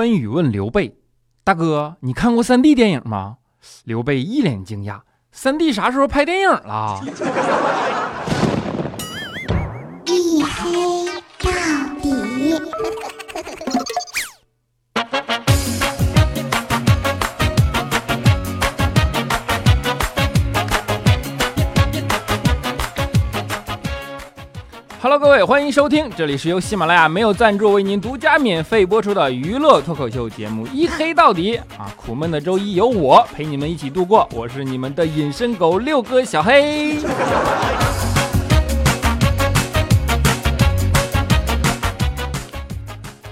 关羽问刘备：“大哥，你看过三 D 电影吗？”刘备一脸惊讶：“三 D 啥时候拍电影了？” 一黑到底。Hello，各位，欢迎收听，这里是由喜马拉雅没有赞助为您独家免费播出的娱乐脱口秀节目《一黑到底》啊！苦闷的周一由我陪你们一起度过，我是你们的隐身狗六哥小黑。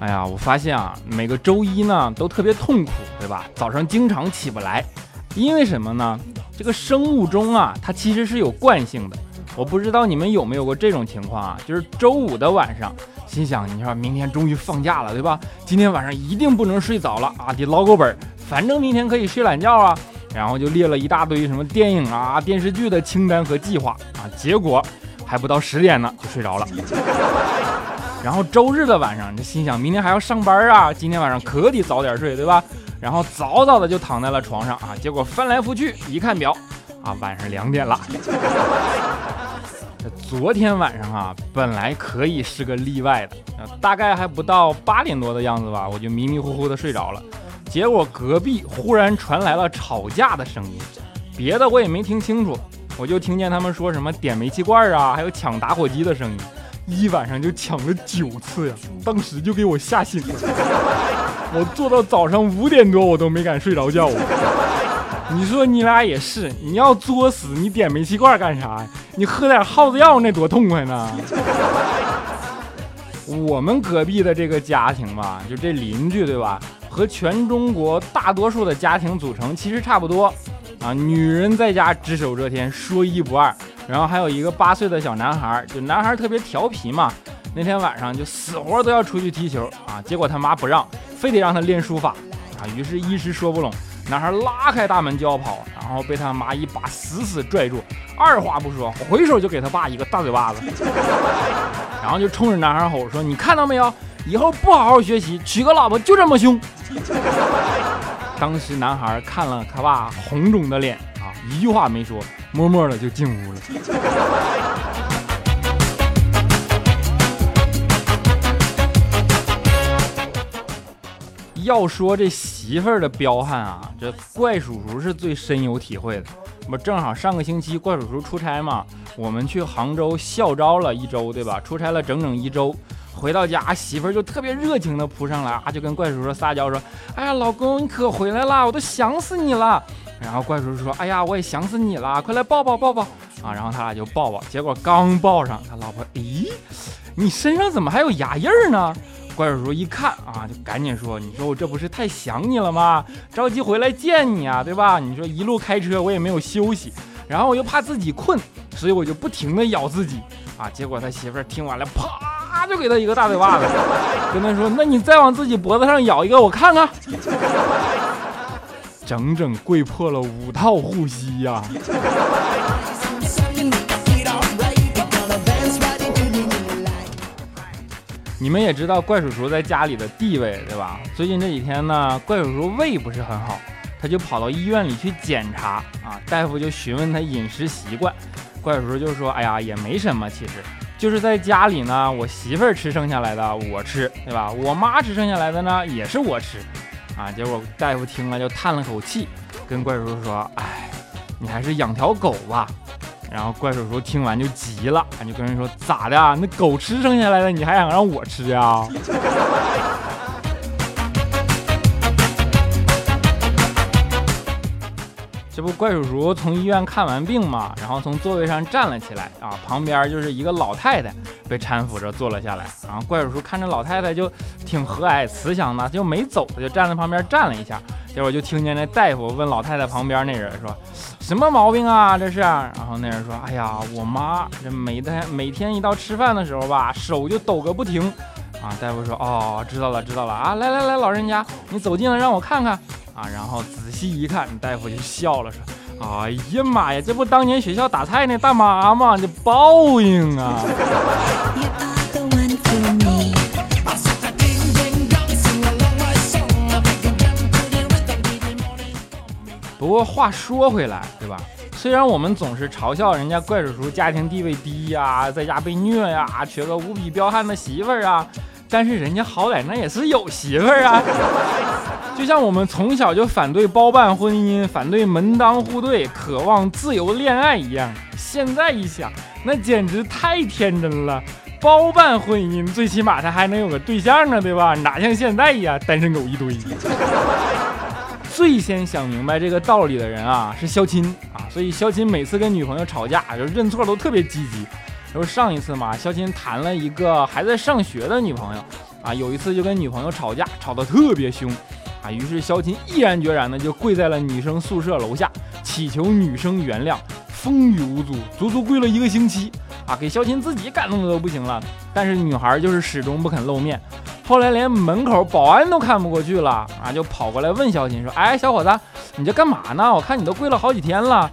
哎呀，我发现啊，每个周一呢都特别痛苦，对吧？早上经常起不来，因为什么呢？这个生物钟啊，它其实是有惯性的。我不知道你们有没有过这种情况啊？就是周五的晚上，心想你说明天终于放假了，对吧？今天晚上一定不能睡早了啊，得捞够本，反正明天可以睡懒觉啊。然后就列了一大堆什么电影啊、电视剧的清单和计划啊，结果还不到十点呢就睡着了。然后周日的晚上，这心想明天还要上班啊，今天晚上可得早点睡，对吧？然后早早的就躺在了床上啊，结果翻来覆去一看表，啊，晚上两点了。昨天晚上啊，本来可以是个例外的，大概还不到八点多的样子吧，我就迷迷糊糊的睡着了。结果隔壁忽然传来了吵架的声音，别的我也没听清楚，我就听见他们说什么点煤气罐啊，还有抢打火机的声音，一晚上就抢了九次呀，当时就给我吓醒了。我做到早上五点多，我都没敢睡着觉。你说你俩也是，你要作死，你点煤气罐干啥？你喝点耗子药那多痛快呢！我们隔壁的这个家庭吧，就这邻居对吧？和全中国大多数的家庭组成其实差不多啊。女人在家只手遮天，说一不二。然后还有一个八岁的小男孩，就男孩特别调皮嘛。那天晚上就死活都要出去踢球啊，结果他妈不让，非得让他练书法啊。于是，一时说不拢。男孩拉开大门就要跑，然后被他妈一把死死拽住，二话不说，回手就给他爸一个大嘴巴子，然后就冲着男孩吼说：“你看到没有？以后不好好学习，娶个老婆就这么凶。”当时男孩看了他爸红肿的脸啊，一句话没说，默默的就进屋了。要说这媳妇儿的彪悍啊，这怪叔叔是最深有体会的。不正好上个星期怪叔叔出差嘛，我们去杭州校招了一周，对吧？出差了整整一周，回到家媳妇儿就特别热情的扑上来啊，就跟怪叔叔撒娇说：“哎呀，老公你可回来了，我都想死你了。”然后怪叔叔说：“哎呀，我也想死你了，快来抱抱抱抱啊！”然后他俩就抱抱，结果刚抱上，他老婆，咦，你身上怎么还有牙印儿呢？怪叔叔一看啊，就赶紧说：“你说我这不是太想你了吗？着急回来见你啊，对吧？你说一路开车我也没有休息，然后我又怕自己困，所以我就不停的咬自己啊。结果他媳妇儿听完了，啪就给他一个大嘴巴子，跟他说：那你再往自己脖子上咬一个，我看看。整整跪破了五套护膝呀。”你们也知道怪叔叔在家里的地位，对吧？最近这几天呢，怪叔叔胃不是很好，他就跑到医院里去检查啊。大夫就询问他饮食习惯，怪叔叔就说：“哎呀，也没什么，其实就是在家里呢，我媳妇儿吃剩下来的我吃，对吧？我妈吃剩下来的呢也是我吃，啊。”结果大夫听了就叹了口气，跟怪叔叔说：“哎，你还是养条狗吧。”然后怪叔叔听完就急了，他就跟人说：“咋的？那狗吃剩下来的，你还想让我吃啊？”这不，怪叔叔从医院看完病嘛，然后从座位上站了起来啊，旁边就是一个老太太被搀扶着坐了下来。然后怪叔叔看着老太太就挺和蔼慈祥的，就没走，就站在旁边站了一下。结果就听见那大夫问老太太旁边那人说。什么毛病啊？这是。然后那人说：“哎呀，我妈这每天每天一到吃饭的时候吧，手就抖个不停。”啊，大夫说：“哦，知道了，知道了啊，来来来，老人家，你走近了让我看看。”啊，然后仔细一看，大夫就笑了，说：“哎呀妈呀，这不当年学校打菜那大妈吗？这报应啊！”不过话说回来，对吧？虽然我们总是嘲笑人家怪叔叔家庭地位低呀，在家被虐呀，娶个无比彪悍的媳妇儿啊。但是人家好歹那也是有媳妇儿啊。就像我们从小就反对包办婚姻、反对门当户对、渴望自由恋爱一样，现在一想，那简直太天真了。包办婚姻，最起码他还能有个对象呢，对吧？哪像现在呀，单身狗一堆。最先想明白这个道理的人啊，是肖钦啊。所以肖钦每次跟女朋友吵架，就认错都特别积极。然后上一次嘛，肖钦谈了一个还在上学的女朋友啊，有一次就跟女朋友吵架，吵得特别凶。啊，于是肖钦毅然决然的就跪在了女生宿舍楼下，祈求女生原谅，风雨无阻，足足跪了一个星期。啊，给肖钦自己感动的都不行了，但是女孩就是始终不肯露面。后来连门口保安都看不过去了，啊，就跑过来问肖钦说：“哎，小伙子，你这干嘛呢？我看你都跪了好几天了。”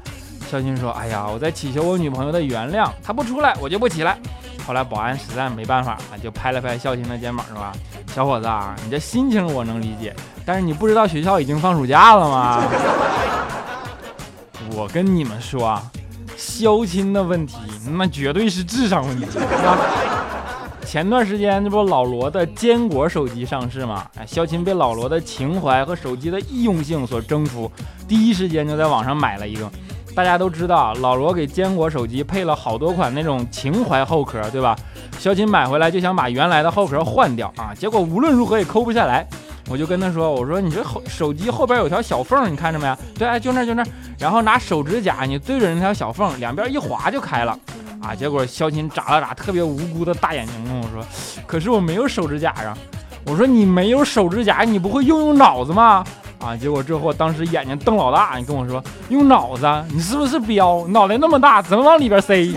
肖钦说：“哎呀，我在祈求我女朋友的原谅，她不出来，我就不起来。”后来保安实在没办法了，就拍了拍肖钦的肩膀，说：“小伙子啊，你这心情我能理解。”但是你不知道学校已经放暑假了吗？我跟你们说啊，肖钦的问题那绝对是智商问题。前段时间这不老罗的坚果手机上市吗？哎，肖钦被老罗的情怀和手机的易用性所征服，第一时间就在网上买了一个。大家都知道，老罗给坚果手机配了好多款那种情怀后壳，对吧？肖琴买回来就想把原来的后壳换掉啊，结果无论如何也抠不下来。我就跟他说：“我说你这后手机后边有条小缝，你看着没？对，就那就那。然后拿手指甲，你对准那条小缝，两边一划就开了。啊，结果肖琴眨了眨特别无辜的大眼睛，跟我说：可是我没有手指甲呀。我说你没有手指甲，你不会用用脑子吗？啊，结果这货当时眼睛瞪老大，你跟我说用脑子，你是不是彪？脑袋那么大，怎么往里边塞？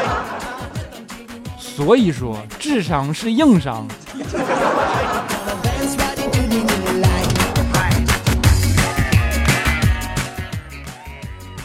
所以说，智商是硬伤。”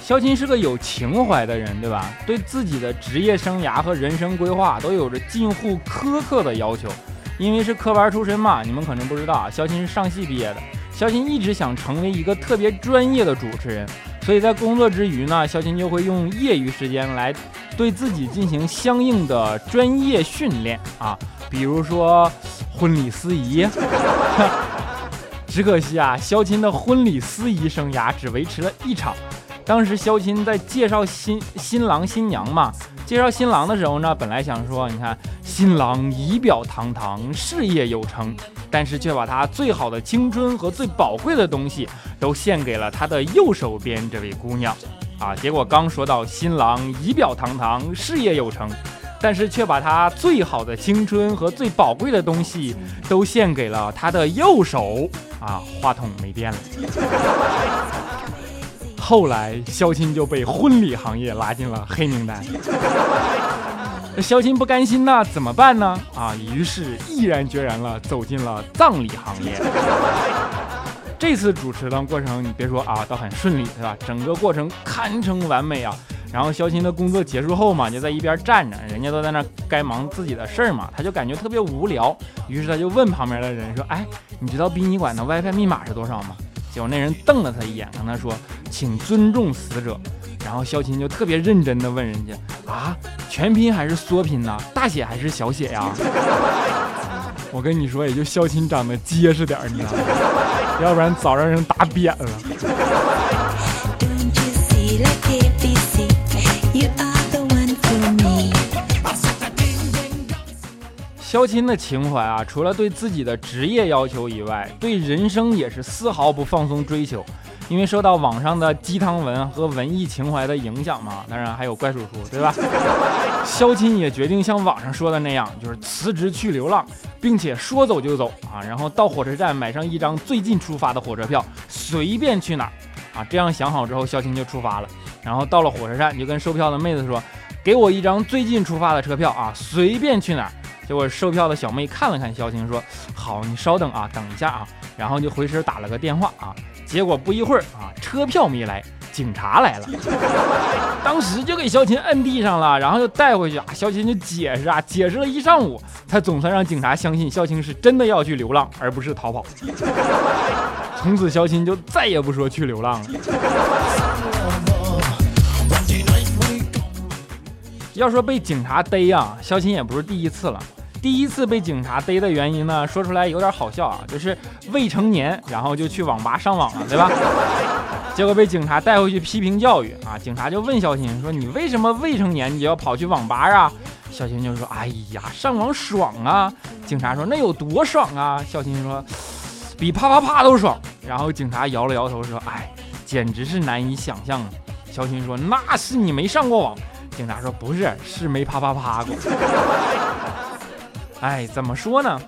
肖琴是个有情怀的人，对吧？对自己的职业生涯和人生规划都有着近乎苛刻的要求。因为是科班出身嘛，你们可能不知道啊，肖琴是上戏毕业的。肖琴一直想成为一个特别专业的主持人，所以在工作之余呢，肖琴就会用业余时间来对自己进行相应的专业训练啊，比如说婚礼司仪。只可惜啊，肖琴的婚礼司仪生涯只维持了一场。当时肖钦在介绍新新郎新娘嘛，介绍新郎的时候呢，本来想说，你看新郎仪表堂堂，事业有成，但是却把他最好的青春和最宝贵的东西都献给了他的右手边这位姑娘，啊，结果刚说到新郎仪表堂堂，事业有成，但是却把他最好的青春和最宝贵的东西都献给了他的右手，啊，话筒没电了。后来，肖钦就被婚礼行业拉进了黑名单。肖钦不甘心呐，怎么办呢？啊，于是毅然决然了走进了葬礼行业。这次主持的过程，你别说啊，倒很顺利，对吧？整个过程堪称完美啊。然后肖钦的工作结束后嘛，就在一边站着，人家都在那该忙自己的事儿嘛，他就感觉特别无聊，于是他就问旁边的人说：“哎，你知道殡仪馆的 WiFi 密码是多少吗？”结果那人瞪了他一眼，跟他说：“请尊重死者。”然后肖琴就特别认真的问人家：“啊，全拼还是缩拼呢？大写还是小写呀？” 我跟你说，也就肖琴长得结实点儿，你知道吗？要不然早让人打扁了。肖钦的情怀啊，除了对自己的职业要求以外，对人生也是丝毫不放松追求。因为受到网上的鸡汤文和文艺情怀的影响嘛，当然还有怪叔叔，对吧？肖钦也决定像网上说的那样，就是辞职去流浪，并且说走就走啊，然后到火车站买上一张最近出发的火车票，随便去哪儿啊。这样想好之后，肖钦就出发了。然后到了火车站，就跟售票的妹子说：“给我一张最近出发的车票啊，随便去哪儿。”结果售票的小妹看了看肖青，说：“好，你稍等啊，等一下啊。”然后就回身打了个电话啊。结果不一会儿啊，车票没来，警察来了。当时就给肖钦摁地上了，然后又带回去啊。肖钦就解释啊，解释了一上午，他总算让警察相信肖青是真的要去流浪，而不是逃跑。从此肖青就再也不说去流浪了。要说被警察逮啊，肖钦也不是第一次了。第一次被警察逮的原因呢，说出来有点好笑啊，就是未成年，然后就去网吧上网了，对吧？结果被警察带回去批评教育啊！警察就问肖钦说：“你为什么未成年你就要跑去网吧啊？”肖钦就说：“哎呀，上网爽啊！”警察说：“那有多爽啊？”肖钦说：“比啪啪啪都爽。”然后警察摇了摇头说：“哎，简直是难以想象啊。”肖钦说：“那是你没上过网。”警察说：“不是，是没啪啪啪过。”哎，怎么说呢？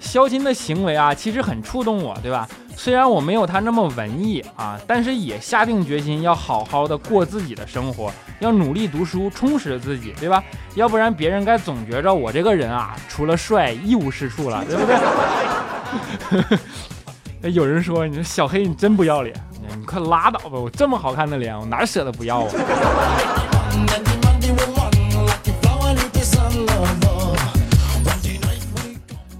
肖钦的行为啊，其实很触动我，对吧？虽然我没有他那么文艺啊，但是也下定决心要好好的过自己的生活，要努力读书，充实自己，对吧？要不然别人该总觉着我这个人啊，除了帅一无是处了，对不对？有人说，你说小黑你真不要脸，你快拉倒吧！我这么好看的脸，我哪舍得不要啊？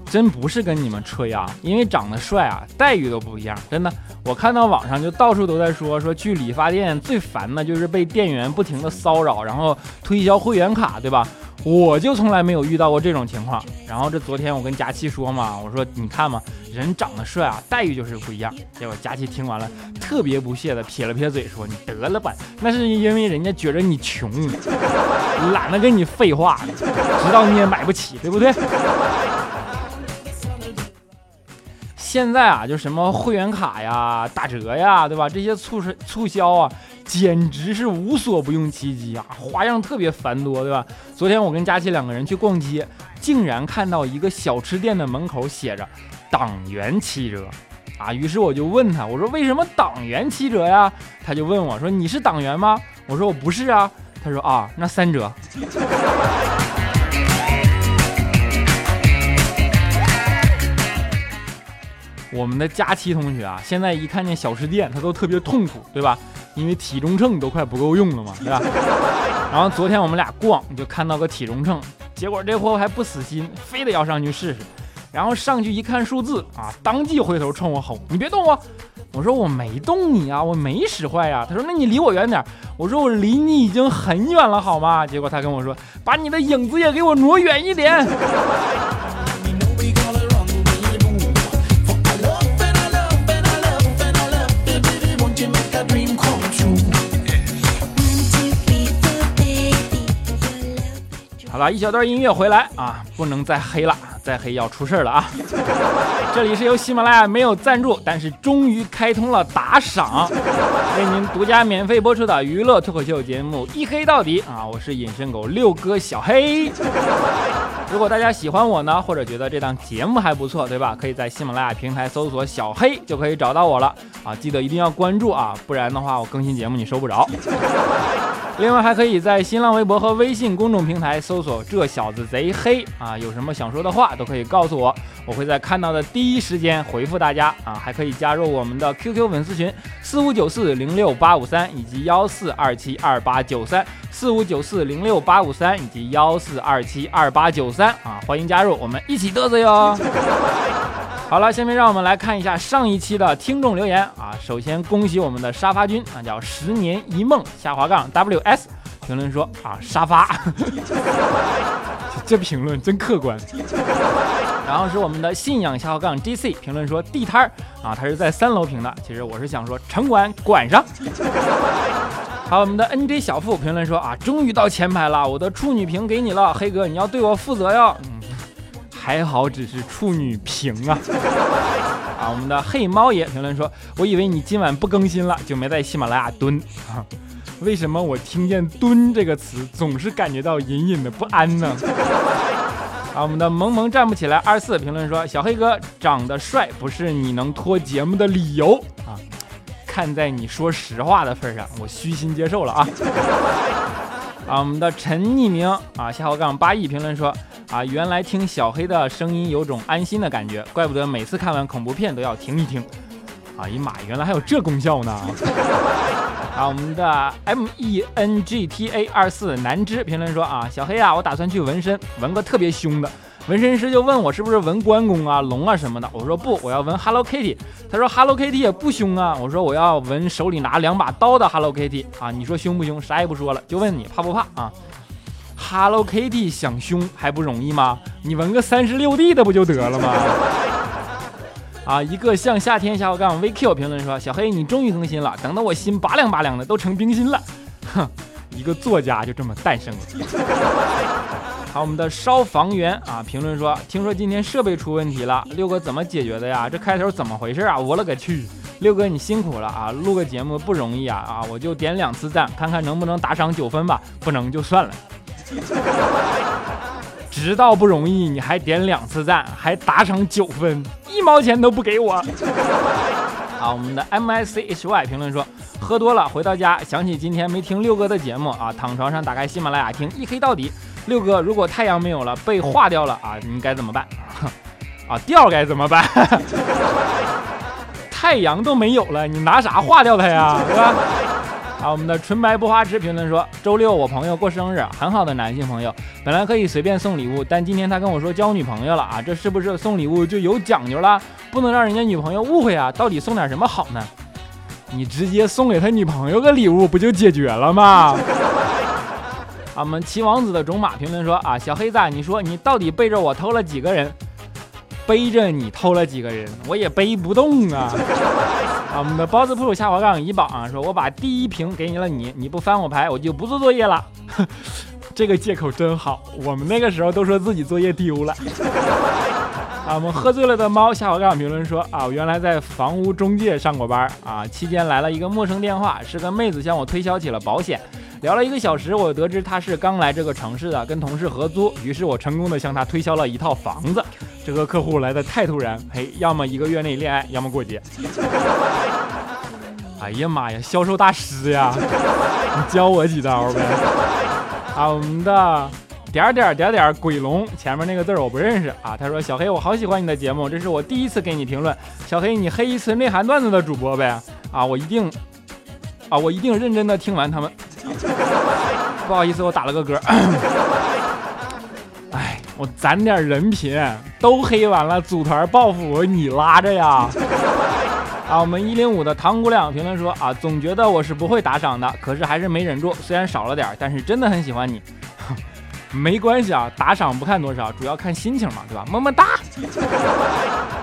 真不是跟你们吹啊，因为长得帅啊，待遇都不一样。真的，我看到网上就到处都在说，说去理发店最烦的就是被店员不停的骚扰，然后推销会员卡，对吧？我就从来没有遇到过这种情况。然后这昨天我跟佳琪说嘛，我说你看嘛，人长得帅啊，待遇就是不一样。结果佳琪听完了，特别不屑的撇了撇嘴说：“你得了吧，那是因为人家觉得你穷，懒得跟你废话，知道你也买不起，对不对？”现在啊，就什么会员卡呀、打折呀，对吧？这些促是促销啊，简直是无所不用其极啊，花样特别繁多，对吧？昨天我跟佳琪两个人去逛街，竟然看到一个小吃店的门口写着“党员七折”，啊，于是我就问他，我说为什么党员七折呀？他就问我说你是党员吗？我说我不是啊。他说啊，那三折。我们的佳期同学啊，现在一看见小吃店，他都特别痛苦，对吧？因为体重秤都快不够用了嘛，对吧？然后昨天我们俩逛，就看到个体重秤，结果这货还不死心，非得要上去试试。然后上去一看数字啊，当即回头冲我吼：“你别动我！”我说：“我没动你啊，我没使坏呀。”他说：“那你离我远点。”我说：“我离你已经很远了，好吗？”结果他跟我说：“把你的影子也给我挪远一点。”好了一小段音乐回来啊，不能再黑了，再黑要出事了啊！这里是由喜马拉雅没有赞助，但是终于开通了打赏，为您独家免费播出的娱乐脱口秀节目《一黑到底》啊！我是隐身狗六哥小黑。如果大家喜欢我呢，或者觉得这档节目还不错，对吧？可以在喜马拉雅平台搜索“小黑”就可以找到我了啊！记得一定要关注啊，不然的话我更新节目你收不着。另外还可以在新浪微博和微信公众平台搜索“这小子贼黑”啊，有什么想说的话都可以告诉我，我会在看到的第一时间回复大家啊。还可以加入我们的 QQ 粉丝群四五九四零六八五三以及幺四二七二八九三四五九四零六八五三以及幺四二七二八九三啊，欢迎加入，我们一起嘚瑟哟。好了，下面让我们来看一下上一期的听众留言啊。首先恭喜我们的沙发君啊，叫十年一梦下滑杠 WS 评论说啊沙发，这评论真客观。然后是我们的信仰下滑杠 GC 评论说地摊儿啊，他是在三楼评的。其实我是想说城管管上。还有，我们的 NJ 小付评论说啊，终于到前排了，我的处女屏给你了，黑哥你要对我负责哟。嗯。还好只是处女屏啊！啊，我们的黑猫爷评论说：“我以为你今晚不更新了，就没在喜马拉雅蹲啊？为什么我听见‘蹲’这个词，总是感觉到隐隐的不安呢？”啊，我们的萌萌站不起来二四评论说：“小黑哥长得帅不是你能拖节目的理由啊！看在你说实话的份上，我虚心接受了啊！”啊，我们的陈匿名啊夏侯杠八亿评论说。啊，原来听小黑的声音有种安心的感觉，怪不得每次看完恐怖片都要停一停。哎呀妈，原来还有这功效呢！啊，我们的 M E N G T A 二四南芝评论说啊，小黑啊，我打算去纹身，纹个特别凶的，纹身师就问我是不是纹关公啊、龙啊什么的，我说不，我要纹 Hello Kitty。他说 Hello Kitty 也不凶啊，我说我要纹手里拿两把刀的 Hello Kitty 啊，你说凶不凶？啥也不说了，就问你怕不怕啊？Hello Kitty 想凶还不容易吗？你纹个三十六 D 的不就得了吗？啊，一个像夏天小伙伴 VQ 评论说：“小黑，你终于更新了，等得我心拔凉拔凉的，都成冰心了。”哼，一个作家就这么诞生了。好，我们的消防员啊，评论说：“听说今天设备出问题了，六哥怎么解决的呀？这开头怎么回事啊？我勒个去！六哥你辛苦了啊，录个节目不容易啊啊！我就点两次赞，看看能不能打赏九分吧，不能就算了。”直到不容易，你还点两次赞，还打赏九分，一毛钱都不给我。好，我们的 M I C H Y 评论说，喝多了回到家，想起今天没听六哥的节目啊，躺床上打开喜马拉雅听一黑到底。六哥，如果太阳没有了，被化掉了啊，你该怎么办？啊，掉该怎么办？太阳都没有了，你拿啥化掉它呀？是吧？啊，我们的纯白不花痴评论说：周六我朋友过生日，很好的男性朋友，本来可以随便送礼物，但今天他跟我说交女朋友了啊，这是不是送礼物就有讲究了？不能让人家女朋友误会啊！到底送点什么好呢？你直接送给他女朋友个礼物不就解决了吗？啊我们齐王子的种马评论说：啊，小黑子，你说你到底背着我偷了几个人？背着你偷了几个人？我也背不动啊！啊，我们的包子铺下滑杠怡宝啊，说我把第一瓶给你了，你你不翻我牌，我就不做作业了。这个借口真好，我们那个时候都说自己作业丢了。啊，我们喝醉了的猫下滑杠评论说啊，我原来在房屋中介上过班啊，期间来了一个陌生电话，是个妹子向我推销起了保险。聊了一个小时，我得知他是刚来这个城市的，跟同事合租，于是我成功的向他推销了一套房子。这个客户来的太突然，嘿，要么一个月内恋爱，要么过节。哎呀妈呀，销售大师呀，你教我几招呗。啊，我们的点点点点鬼龙前面那个字我不认识啊。他说小黑，我好喜欢你的节目，这是我第一次给你评论。小黑，你黑一次内涵段子的主播呗？啊，我一定，啊，我一定认真的听完他们。不好意思，我打了个嗝。我攒点人品，都黑完了，组团报复我你拉着呀。啊，我们一零五的唐姑娘评论说啊，总觉得我是不会打赏的，可是还是没忍住，虽然少了点，但是真的很喜欢你。没关系啊，打赏不看多少，主要看心情嘛，对吧？么么哒。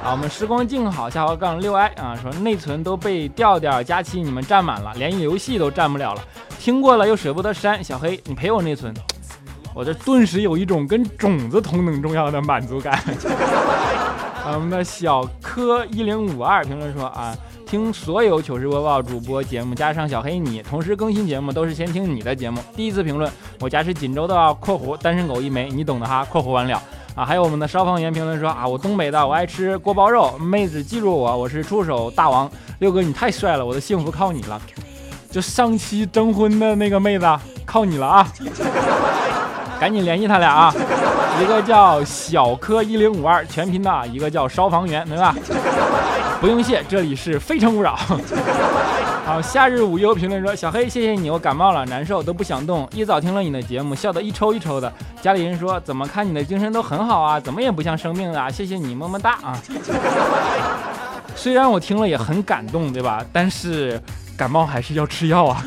啊，我们时光静好下滑杠六 i 啊，说内存都被调调佳期你们占满了，连游戏都占不了了。听过了又舍不得删，小黑你赔我内存，我这顿时有一种跟种子同等重要的满足感。我们的小柯一零五二评论说啊，听所有糗事播报主播节目加上小黑你，同时更新节目都是先听你的节目。第一次评论，我家是锦州的（括弧单身狗一枚），你懂的哈（括弧完了）。啊，还有我们的消防员评论说啊，我东北的，我爱吃锅包肉，妹子记住我，我是出手大王。六哥你太帅了，我的幸福靠你了。就上期征婚的那个妹子，靠你了啊！赶紧联系他俩啊！一个叫小柯一零五二全拼的，一个叫消防员，对吧？不用谢，这里是非诚勿扰。好，夏日无忧评论说：小黑，谢谢你，我感冒了，难受都不想动。一早听了你的节目，笑得一抽一抽的。家里人说：怎么看你的精神都很好啊，怎么也不像生病啊？谢谢你，么么哒啊！虽然我听了也很感动，对吧？但是。感冒还是要吃药啊！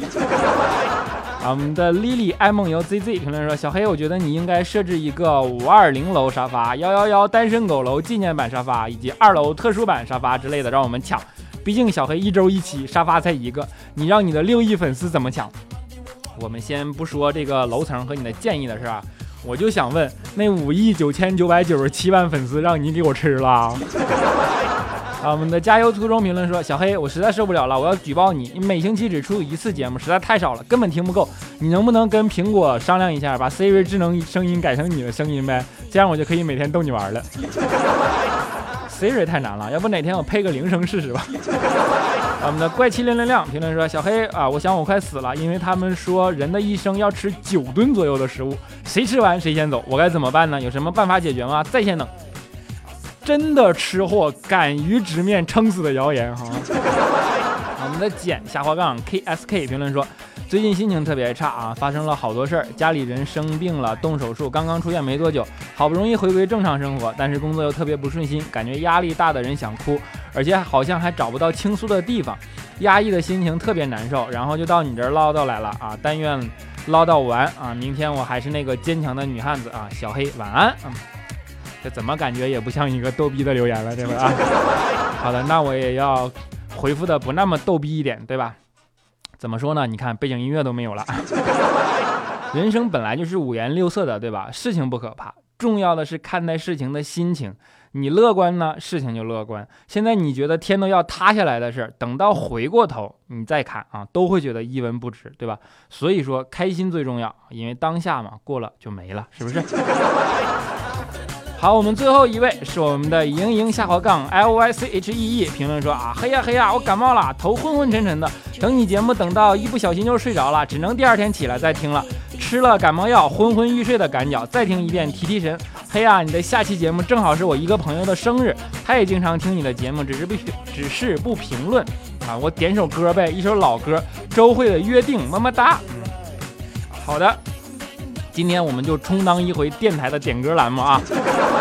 啊，我们的 Lily 爱梦游 ZZ 评论说：“小黑，我觉得你应该设置一个五二零楼沙发、幺幺幺单身狗楼纪念版沙发以及二楼特殊版沙发之类的，让我们抢。毕竟小黑一周一期，沙发才一个，你让你的六亿粉丝怎么抢？我们先不说这个楼层和你的建议的事儿，我就想问，那五亿九千九百九十七万粉丝让你给我吃了？”啊，我们的加油途中评论说：“小黑，我实在受不了了，我要举报你！你每星期只出一次节目，实在太少了，根本听不够。你能不能跟苹果商量一下，把 Siri 智能声音改成你的声音呗？这样我就可以每天逗你玩了。Siri 太难了，要不哪天我配个铃声试试吧？” 我们的怪气亮亮亮评论说：“小黑啊，我想我快死了，因为他们说人的一生要吃九吨左右的食物，谁吃完谁先走，我该怎么办呢？有什么办法解决吗？在线等。”真的吃货敢于直面撑死的谣言哈！我们的简下滑杠 KSK 评论说：“最近心情特别差啊，发生了好多事儿，家里人生病了，动手术，刚刚出院没多久，好不容易回归正常生活，但是工作又特别不顺心，感觉压力大的人想哭，而且好像还找不到倾诉的地方，压抑的心情特别难受，然后就到你这儿唠叨来了啊，但愿唠叨完啊，明天我还是那个坚强的女汉子啊，小黑晚安。嗯，这怎么感觉也不像一个逗逼的留言了，对吧？啊，好的，那我也要回复的不那么逗逼一点，对吧？怎么说呢？你看背景音乐都没有了。人生本来就是五颜六色的，对吧？事情不可怕，重要的是看待事情的心情。你乐观呢，事情就乐观。现在你觉得天都要塌下来的事儿，等到回过头你再看啊，都会觉得一文不值，对吧？所以说开心最重要，因为当下嘛，过了就没了，是不是？好，我们最后一位是我们的莹莹下滑杠 L Y C H E E 评论说啊，嘿呀嘿呀，我感冒了，头昏昏沉沉的，等你节目等到一不小心就睡着了，只能第二天起来再听了，吃了感冒药昏昏欲睡的赶脚，再听一遍提提神。嘿呀，你的下期节目正好是我一个朋友的生日，他也经常听你的节目，只是不只是不评论啊，我点首歌呗，一首老歌，周慧的约定，么么哒。嗯，好的。今天我们就充当一回电台的点歌栏目啊，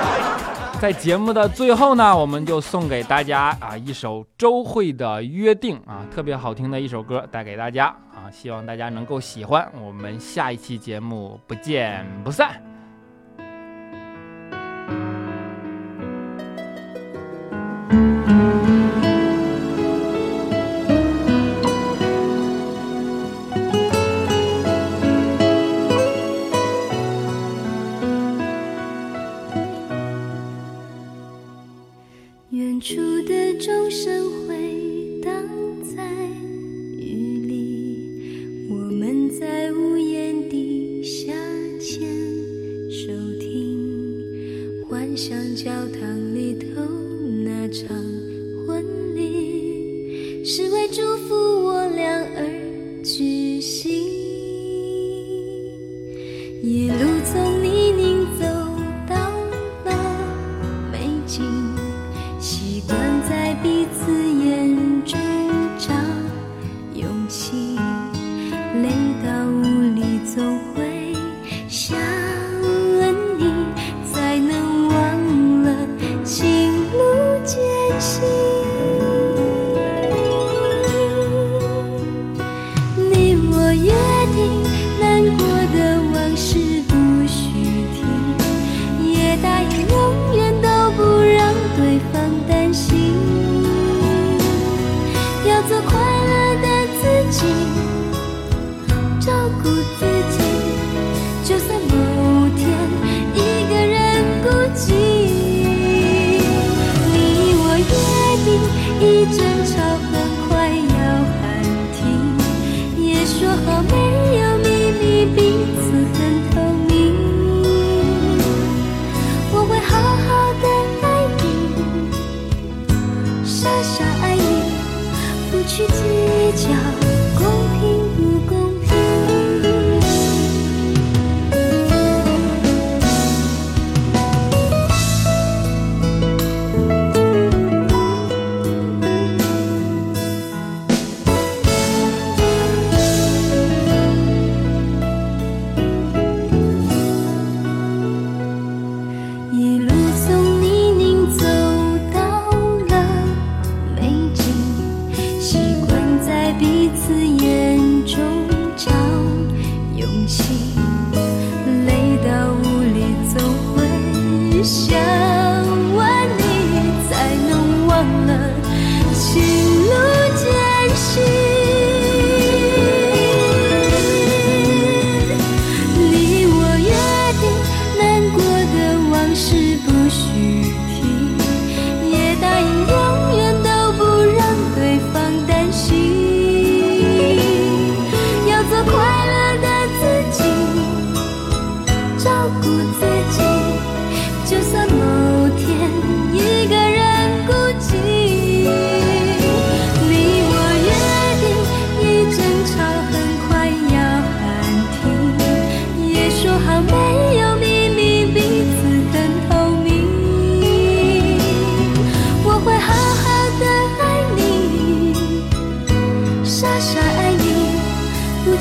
在节目的最后呢，我们就送给大家啊一首周慧的《约定》啊，特别好听的一首歌，带给大家啊，希望大家能够喜欢。我们下一期节目不见不散。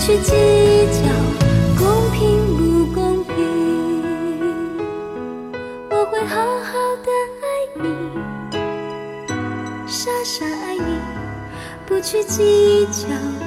去计较公平不公平，我会好好的爱你，傻傻爱你，不去计较。